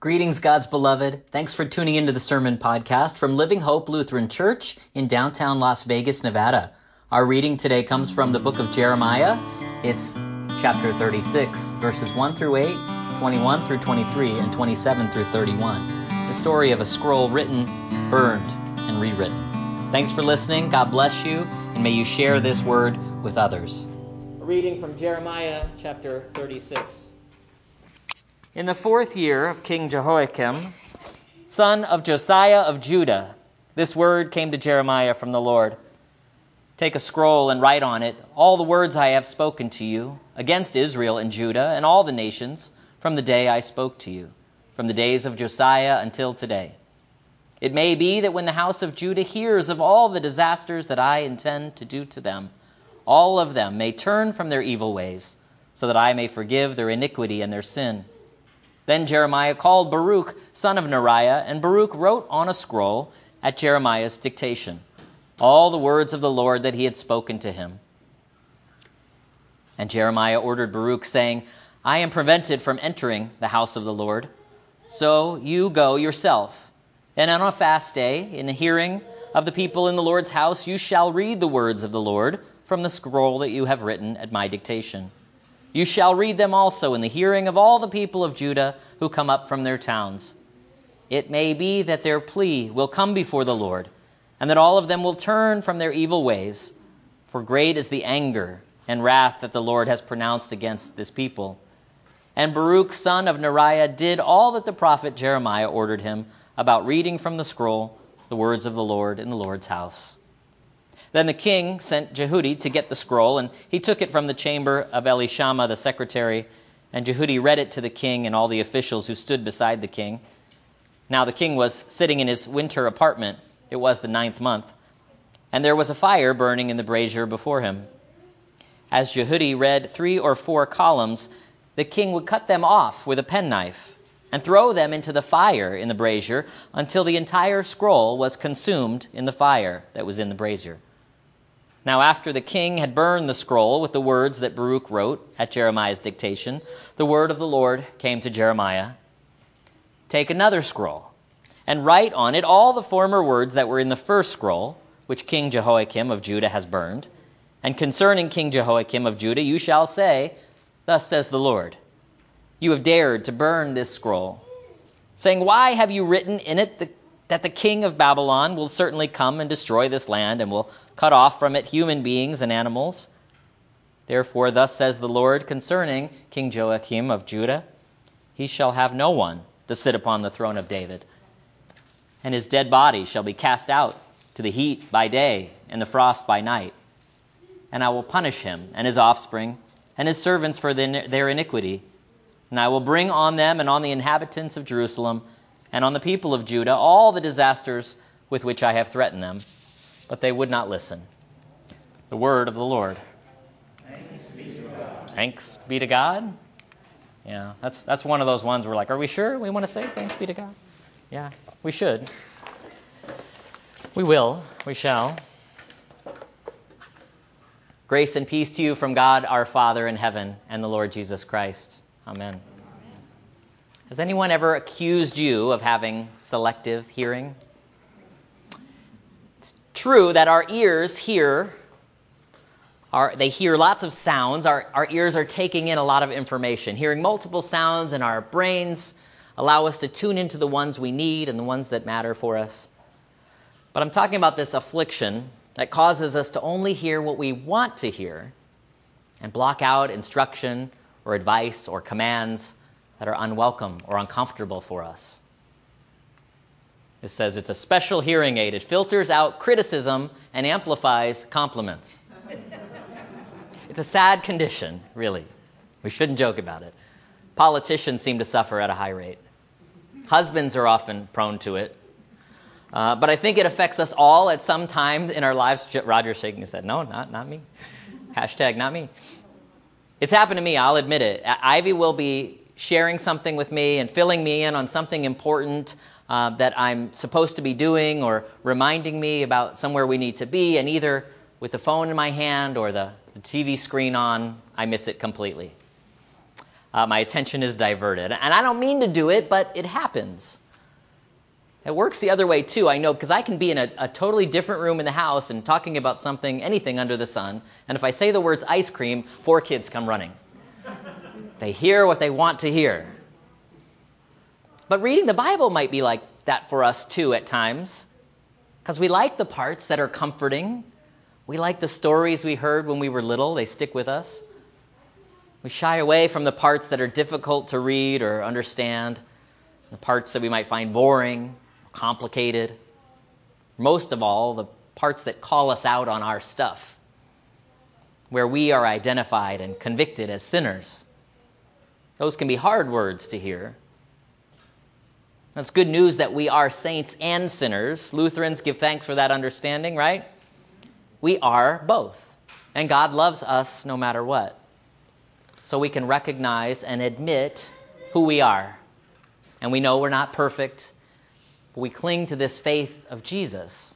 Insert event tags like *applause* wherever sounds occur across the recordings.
Greetings, God's beloved. Thanks for tuning into the Sermon Podcast from Living Hope Lutheran Church in downtown Las Vegas, Nevada. Our reading today comes from the book of Jeremiah. It's chapter 36, verses 1 through 8, 21 through 23, and 27 through 31. The story of a scroll written, burned, and rewritten. Thanks for listening. God bless you, and may you share this word with others. A reading from Jeremiah chapter 36. In the fourth year of King Jehoiakim, son of Josiah of Judah, this word came to Jeremiah from the Lord. Take a scroll and write on it all the words I have spoken to you against Israel and Judah and all the nations from the day I spoke to you, from the days of Josiah until today. It may be that when the house of Judah hears of all the disasters that I intend to do to them, all of them may turn from their evil ways, so that I may forgive their iniquity and their sin then Jeremiah called Baruch, son of Neriah, and Baruch wrote on a scroll at Jeremiah's dictation all the words of the Lord that he had spoken to him. And Jeremiah ordered Baruch, saying, I am prevented from entering the house of the Lord. So you go yourself. And on a fast day, in the hearing of the people in the Lord's house, you shall read the words of the Lord from the scroll that you have written at my dictation. You shall read them also in the hearing of all the people of Judah who come up from their towns. It may be that their plea will come before the Lord, and that all of them will turn from their evil ways, for great is the anger and wrath that the Lord has pronounced against this people. And Baruch, son of Neriah, did all that the prophet Jeremiah ordered him about reading from the scroll the words of the Lord in the Lord's house. Then the king sent Jehudi to get the scroll, and he took it from the chamber of Elishama the secretary, and Jehudi read it to the king and all the officials who stood beside the king. Now the king was sitting in his winter apartment. It was the ninth month, and there was a fire burning in the brazier before him. As Jehudi read three or four columns, the king would cut them off with a penknife and throw them into the fire in the brazier until the entire scroll was consumed in the fire that was in the brazier. Now, after the king had burned the scroll with the words that Baruch wrote at Jeremiah's dictation, the word of the Lord came to Jeremiah Take another scroll and write on it all the former words that were in the first scroll, which King Jehoiakim of Judah has burned. And concerning King Jehoiakim of Judah, you shall say, Thus says the Lord, You have dared to burn this scroll, saying, Why have you written in it the, that the king of Babylon will certainly come and destroy this land and will cut off from it human beings and animals. Therefore, thus says the Lord concerning King Jehoiakim of Judah He shall have no one to sit upon the throne of David, and his dead body shall be cast out to the heat by day and the frost by night. And I will punish him and his offspring and his servants for their iniquity. And I will bring on them and on the inhabitants of Jerusalem and on the people of Judah all the disasters with which I have threatened them but they would not listen. The word of the Lord. Thanks be to God. Thanks be to God. Yeah, that's that's one of those ones we're like, are we sure we want to say thanks be to God? Yeah, we should. We will. We shall. Grace and peace to you from God our Father in heaven and the Lord Jesus Christ. Amen. Has anyone ever accused you of having selective hearing? It's true that our ears hear our, they hear lots of sounds. Our, our ears are taking in a lot of information. Hearing multiple sounds in our brains allow us to tune into the ones we need and the ones that matter for us. But I'm talking about this affliction that causes us to only hear what we want to hear and block out instruction or advice or commands that are unwelcome or uncomfortable for us. It says it's a special hearing aid. It filters out criticism and amplifies compliments. *laughs* it's a sad condition, really. We shouldn't joke about it. Politicians seem to suffer at a high rate. Husbands are often prone to it. Uh, but I think it affects us all at some time in our lives. Roger's shaking his head. No, not, not me. *laughs* Hashtag not me. It's happened to me, I'll admit it. Ivy will be sharing something with me and filling me in on something important uh, that I'm supposed to be doing or reminding me about somewhere we need to be, and either with the phone in my hand or the, the TV screen on, I miss it completely. uh, my attention is diverted. And I don't mean to do it, but it happens. It works the other way too, I know, because I can be in a, a, totally different room in the house and talking about something, anything under the sun, and if I say the words ice cream, four kids come running. They hear what they want to hear. But reading the Bible might be like that for us too at times, because we like the parts that are comforting. We like the stories we heard when we were little, they stick with us. We shy away from the parts that are difficult to read or understand, the parts that we might find boring complicated. Most of all, the parts that call us out on our stuff, where we are identified and convicted as sinners. Those can be hard words to hear. That's good news that we are saints and sinners. Lutherans give thanks for that understanding, right? We are both. And God loves us no matter what. So we can recognize and admit who we are. And we know we're not perfect but we cling to this faith of Jesus,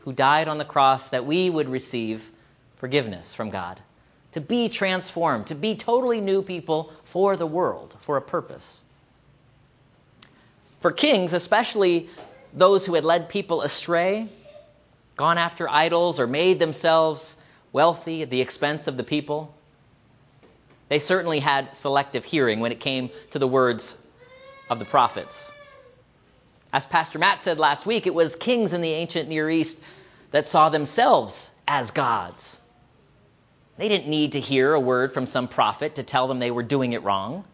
who died on the cross that we would receive forgiveness from God, to be transformed, to be totally new people for the world, for a purpose. For kings, especially those who had led people astray, gone after idols, or made themselves wealthy at the expense of the people, they certainly had selective hearing when it came to the words of the prophets. As Pastor Matt said last week, it was kings in the ancient Near East that saw themselves as gods. They didn't need to hear a word from some prophet to tell them they were doing it wrong.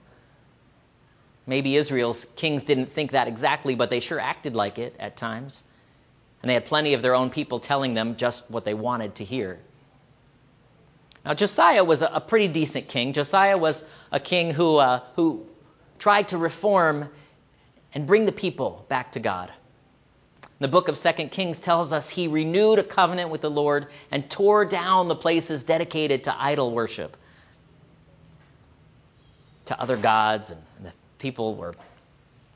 Maybe Israel's kings didn't think that exactly, but they sure acted like it at times. And they had plenty of their own people telling them just what they wanted to hear. Now, Josiah was a pretty decent king. Josiah was a king who, uh, who tried to reform and bring the people back to God. The book of 2 Kings tells us he renewed a covenant with the Lord and tore down the places dedicated to idol worship, to other gods, and the people were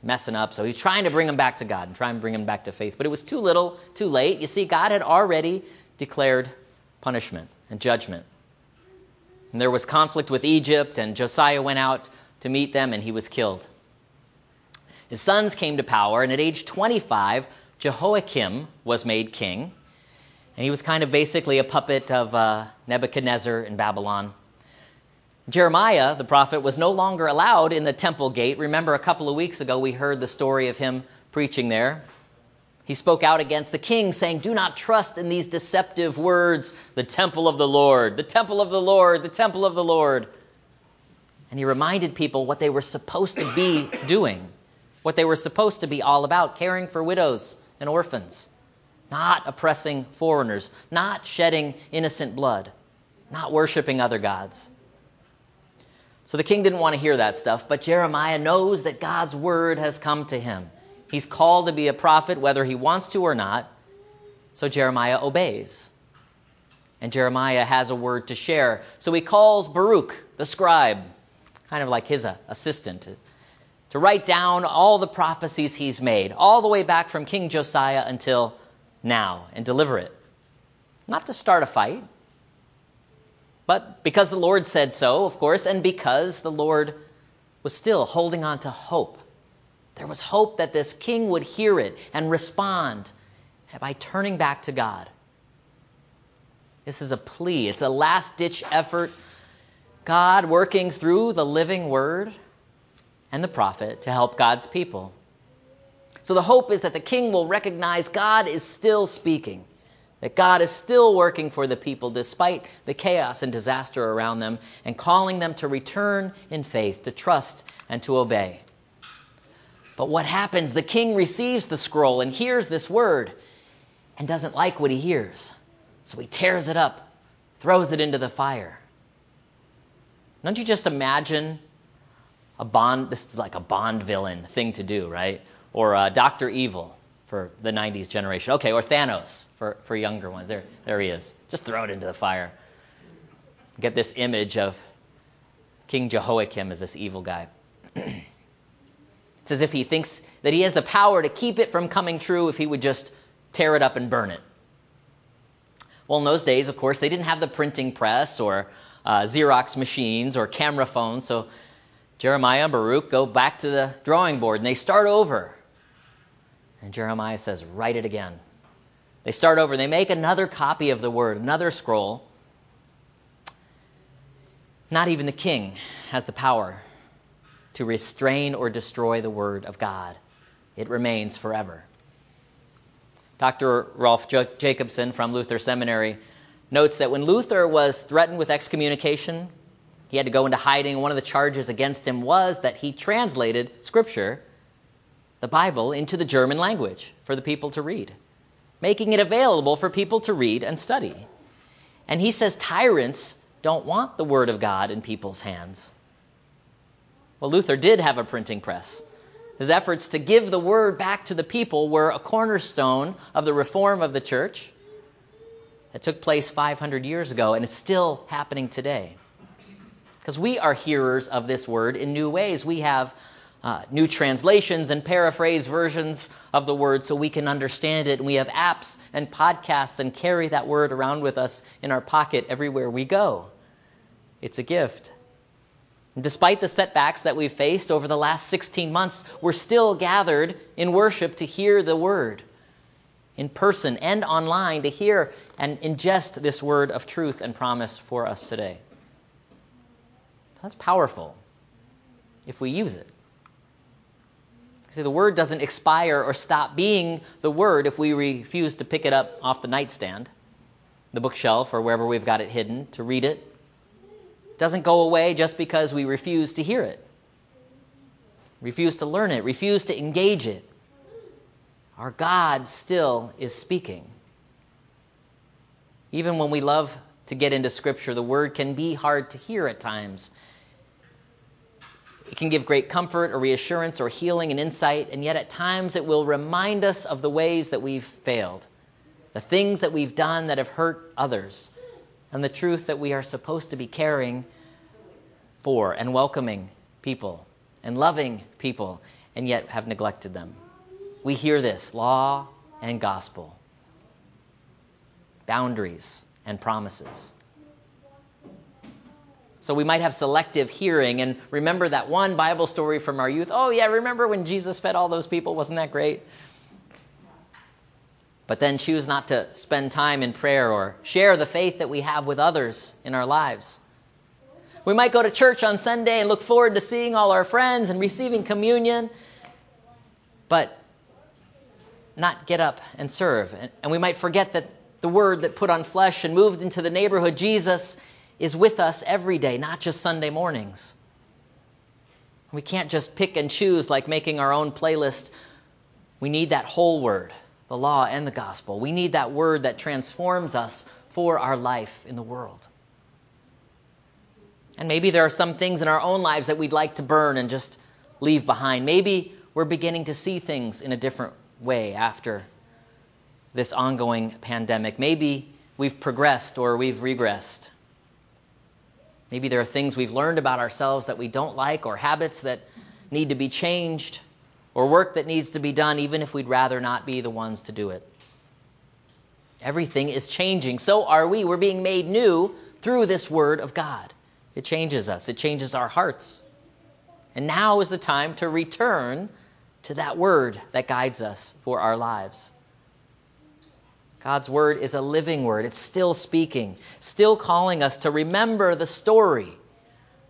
messing up. So he's trying to bring them back to God and trying to bring them back to faith. But it was too little, too late. You see, God had already declared punishment and judgment. And there was conflict with Egypt, and Josiah went out to meet them, and he was killed. His sons came to power, and at age 25, Jehoiakim was made king. And he was kind of basically a puppet of uh, Nebuchadnezzar in Babylon. Jeremiah, the prophet, was no longer allowed in the temple gate. Remember, a couple of weeks ago, we heard the story of him preaching there. He spoke out against the king, saying, Do not trust in these deceptive words, the temple of the Lord, the temple of the Lord, the temple of the Lord. And he reminded people what they were supposed to be doing what they were supposed to be all about caring for widows and orphans, not oppressing foreigners, not shedding innocent blood, not worshiping other gods. So the king didn't want to hear that stuff, but Jeremiah knows that God's word has come to him. He's called to be a prophet whether he wants to or not. So Jeremiah obeys. And Jeremiah has a word to share. So he calls Baruch, the scribe, kind of like his uh, assistant, to write down all the prophecies he's made, all the way back from King Josiah until now, and deliver it. Not to start a fight, but because the Lord said so, of course, and because the Lord was still holding on to hope. There was hope that this king would hear it and respond by turning back to God. This is a plea, it's a last ditch effort. God working through the living word and the prophet to help God's people. So the hope is that the king will recognize God is still speaking, that God is still working for the people despite the chaos and disaster around them, and calling them to return in faith, to trust, and to obey. But what happens? The king receives the scroll and hears this word and doesn't like what he hears. So he tears it up, throws it into the fire. Don't you just imagine a Bond, this is like a Bond villain thing to do, right? Or uh, Dr. Evil for the 90s generation. Okay, or Thanos for, for younger ones. There, there he is. Just throw it into the fire. Get this image of King Jehoiakim as this evil guy. *clears throat* it's as if he thinks that he has the power to keep it from coming true if he would just tear it up and burn it. Well, in those days, of course, they didn't have the printing press or uh, Xerox machines or camera phones, so Jeremiah and Baruch go back to the drawing board and they start over. And Jeremiah says, Write it again. They start over. They make another copy of the word, another scroll. Not even the king has the power to restrain or destroy the word of God. It remains forever. Dr. Rolf Jacobson from Luther Seminary notes that when Luther was threatened with excommunication, he had to go into hiding. One of the charges against him was that he translated Scripture, the Bible, into the German language for the people to read, making it available for people to read and study. And he says tyrants don't want the Word of God in people's hands. Well, Luther did have a printing press. His efforts to give the Word back to the people were a cornerstone of the reform of the church that took place 500 years ago, and it's still happening today. Because we are hearers of this word in new ways. We have uh, new translations and paraphrase versions of the word so we can understand it. And we have apps and podcasts and carry that word around with us in our pocket everywhere we go. It's a gift. And despite the setbacks that we've faced over the last 16 months, we're still gathered in worship to hear the word in person and online to hear and ingest this word of truth and promise for us today. That's powerful if we use it. See, the word doesn't expire or stop being the word if we refuse to pick it up off the nightstand, the bookshelf, or wherever we've got it hidden to read it. It doesn't go away just because we refuse to hear it, refuse to learn it, refuse to engage it. Our God still is speaking. Even when we love to get into Scripture, the word can be hard to hear at times it can give great comfort or reassurance or healing and insight, and yet at times it will remind us of the ways that we've failed, the things that we've done that have hurt others, and the truth that we are supposed to be caring for and welcoming people and loving people, and yet have neglected them. We hear this law and gospel, boundaries and promises. So we might have selective hearing and remember that one Bible story from our youth. Oh, yeah, remember when Jesus fed all those people? Wasn't that great? But then choose not to spend time in prayer or share the faith that we have with others in our lives. We might go to church on Sunday and look forward to seeing all our friends and receiving communion, but not get up and serve. And we might forget that the Word that put on flesh and moved into the neighborhood, Jesus, is with us every day, not just Sunday mornings. We can't just pick and choose like making our own playlist. We need that whole word, the law and the gospel. We need that word that transforms us for our life in the world. And maybe there are some things in our own lives that we'd like to burn and just leave behind. Maybe we're beginning to see things in a different way after this ongoing pandemic. Maybe we've progressed or we've regressed. Maybe there are things we've learned about ourselves that we don't like, or habits that need to be changed, or work that needs to be done, even if we'd rather not be the ones to do it. Everything is changing. So are we. We're being made new through this Word of God. It changes us, it changes our hearts. And now is the time to return to that Word that guides us for our lives. God's word is a living word. It's still speaking, still calling us to remember the story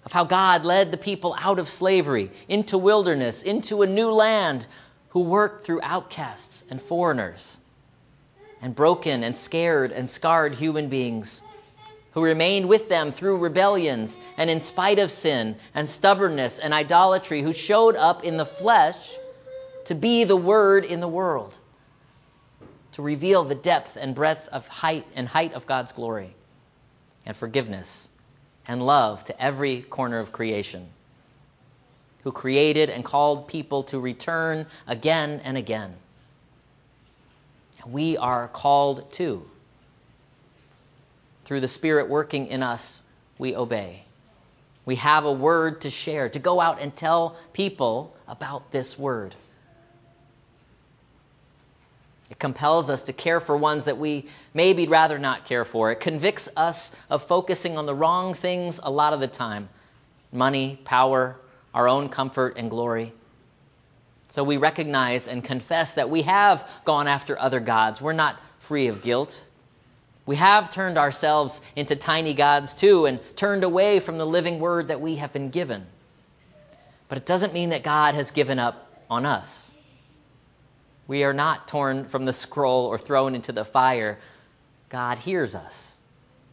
of how God led the people out of slavery into wilderness, into a new land, who worked through outcasts and foreigners, and broken and scared and scarred human beings, who remained with them through rebellions and in spite of sin and stubbornness and idolatry, who showed up in the flesh to be the word in the world to reveal the depth and breadth of height and height of God's glory and forgiveness and love to every corner of creation, who created and called people to return again and again. We are called to. Through the Spirit working in us, we obey. We have a word to share, to go out and tell people about this word. Compels us to care for ones that we maybe rather not care for. It convicts us of focusing on the wrong things a lot of the time money, power, our own comfort and glory. So we recognize and confess that we have gone after other gods. We're not free of guilt. We have turned ourselves into tiny gods too and turned away from the living word that we have been given. But it doesn't mean that God has given up on us. We are not torn from the scroll or thrown into the fire. God hears us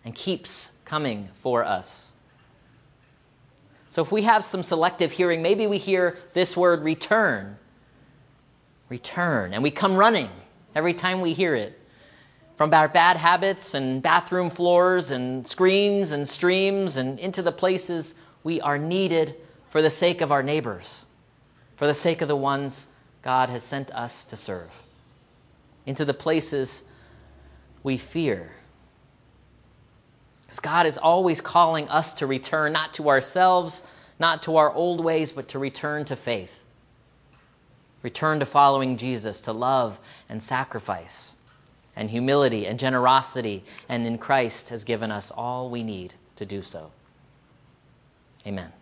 and keeps coming for us. So if we have some selective hearing, maybe we hear this word return. Return. And we come running every time we hear it. From our bad habits and bathroom floors and screens and streams and into the places we are needed for the sake of our neighbors, for the sake of the ones God has sent us to serve. Into the places we fear. Because God is always calling us to return, not to ourselves, not to our old ways, but to return to faith. Return to following Jesus, to love and sacrifice, and humility and generosity, and in Christ has given us all we need to do so. Amen.